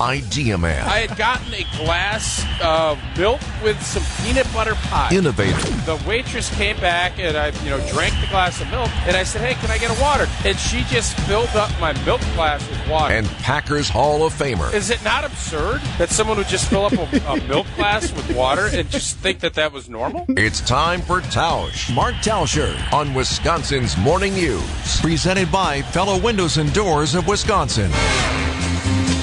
Idea Man. I had gotten a glass of milk with some peanut butter pie. Innovator. The waitress came back and I, you know, drank the glass of milk and I said, "Hey, can I get a water?" And she just filled up my milk glass with water. And Packers Hall of Famer. Is it not absurd that someone would just fill up a, a milk glass with water and just think that that was normal? It's time for Tausch. Mark Tauscher on Wisconsin's Morning News. Presented by Pella Windows and Doors of Wisconsin.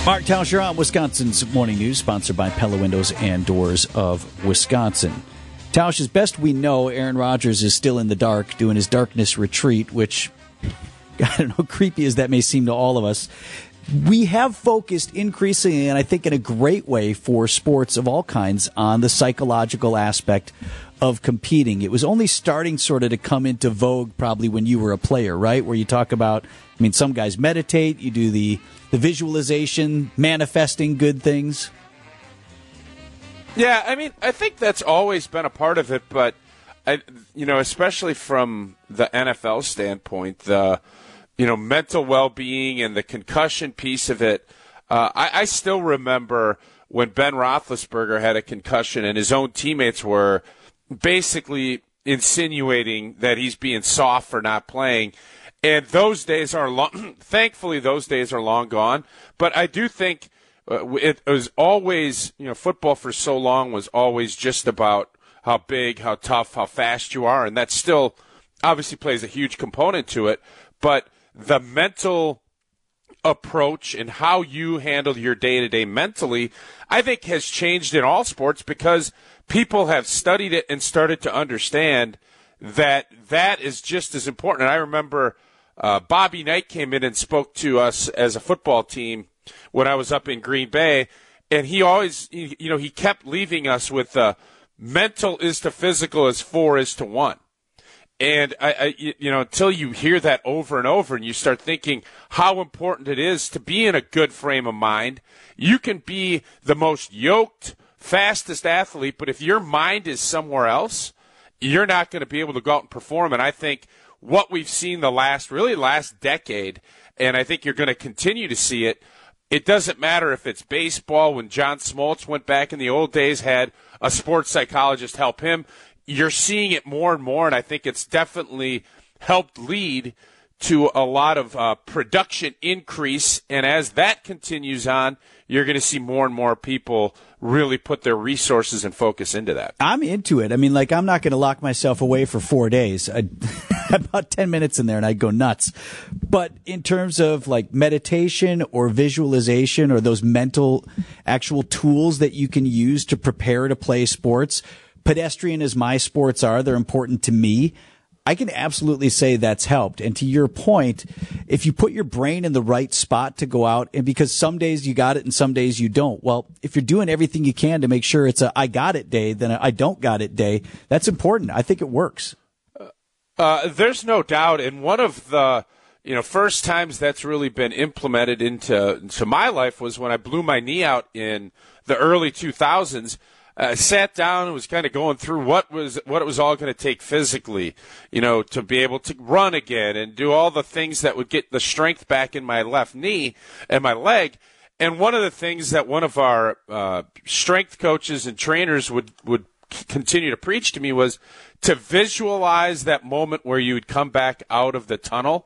Mark Tauscher on Wisconsin's Morning News, sponsored by Pella Windows and Doors of Wisconsin. Tausch, as best we know, Aaron Rodgers is still in the dark doing his darkness retreat, which, I don't know, creepy as that may seem to all of us. We have focused increasingly, and I think in a great way for sports of all kinds, on the psychological aspect of competing. It was only starting sort of to come into vogue probably when you were a player, right? Where you talk about, I mean, some guys meditate, you do the, the visualization, manifesting good things. Yeah, I mean, I think that's always been a part of it, but I, you know, especially from the NFL standpoint, the you know mental well-being and the concussion piece of it. Uh, I, I still remember when Ben Roethlisberger had a concussion and his own teammates were basically insinuating that he's being soft for not playing. And those days are long. thankfully, those days are long gone. But I do think uh, it was always, you know, football for so long was always just about how big, how tough, how fast you are, and that still obviously plays a huge component to it. But the mental approach and how you handle your day to day mentally, I think has changed in all sports because people have studied it and started to understand that that is just as important. And I remember uh, Bobby Knight came in and spoke to us as a football team when I was up in Green Bay, and he always, you know, he kept leaving us with uh, mental is to physical as four is to one. And I, I, you know, until you hear that over and over, and you start thinking how important it is to be in a good frame of mind, you can be the most yoked, fastest athlete, but if your mind is somewhere else, you're not going to be able to go out and perform. And I think what we've seen the last, really last decade, and I think you're going to continue to see it. It doesn't matter if it's baseball. When John Smoltz went back in the old days, had a sports psychologist help him. You're seeing it more and more, and I think it's definitely helped lead to a lot of uh, production increase. And as that continues on, you're going to see more and more people really put their resources and focus into that. I'm into it. I mean, like, I'm not going to lock myself away for four days. I, about 10 minutes in there and I'd go nuts. But in terms of like meditation or visualization or those mental actual tools that you can use to prepare to play sports, pedestrian as my sports are, they're important to me. I can absolutely say that's helped. And to your point, if you put your brain in the right spot to go out, and because some days you got it and some days you don't, well, if you're doing everything you can to make sure it's a I got it day, then I don't got it day, that's important. I think it works. Uh, there's no doubt. And one of the you know first times that's really been implemented into into my life was when I blew my knee out in the early 2000s uh, sat down and was kind of going through what was what it was all going to take physically, you know, to be able to run again and do all the things that would get the strength back in my left knee and my leg. And one of the things that one of our uh, strength coaches and trainers would would continue to preach to me was to visualize that moment where you would come back out of the tunnel.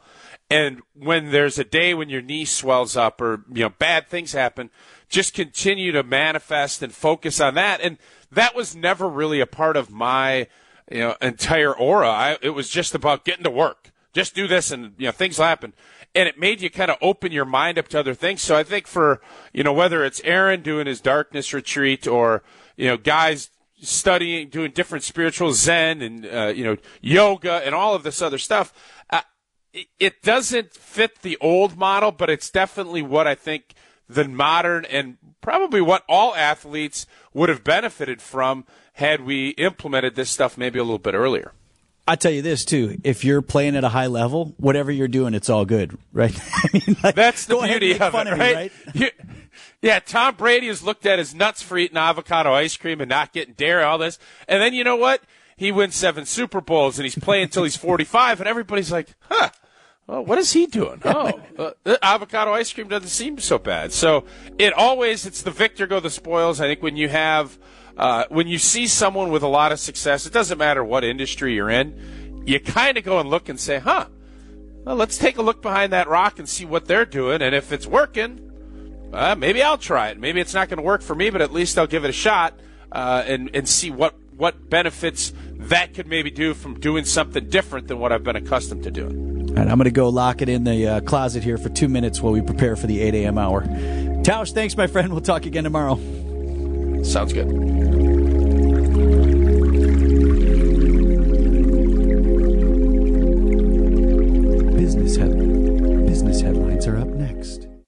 And when there's a day when your knee swells up or you know bad things happen, just continue to manifest and focus on that. And that was never really a part of my, you know, entire aura. I, it was just about getting to work. Just do this and, you know, things will happen. And it made you kind of open your mind up to other things. So I think for, you know, whether it's Aaron doing his darkness retreat or, you know, guys studying, doing different spiritual Zen and, uh, you know, yoga and all of this other stuff, uh, it doesn't fit the old model, but it's definitely what I think – the modern and probably what all athletes would have benefited from had we implemented this stuff maybe a little bit earlier. I tell you this too: if you're playing at a high level, whatever you're doing, it's all good, right? I mean, like, That's the beauty of it, right? Me, right? You, yeah, Tom Brady has looked at his nuts for eating avocado ice cream and not getting dairy, all this, and then you know what? He wins seven Super Bowls and he's playing until he's 45, and everybody's like, "Huh." Oh, what is he doing? Oh, uh, avocado ice cream doesn't seem so bad. So it always it's the victor go the spoils. I think when you have uh, when you see someone with a lot of success, it doesn't matter what industry you're in, you kind of go and look and say, huh. Well, let's take a look behind that rock and see what they're doing, and if it's working, uh, maybe I'll try it. Maybe it's not going to work for me, but at least I'll give it a shot uh, and and see what what benefits that could maybe do from doing something different than what I've been accustomed to doing. All right, I'm going to go lock it in the uh, closet here for two minutes while we prepare for the 8 a.m. hour. Tausch, thanks, my friend. We'll talk again tomorrow. Sounds good.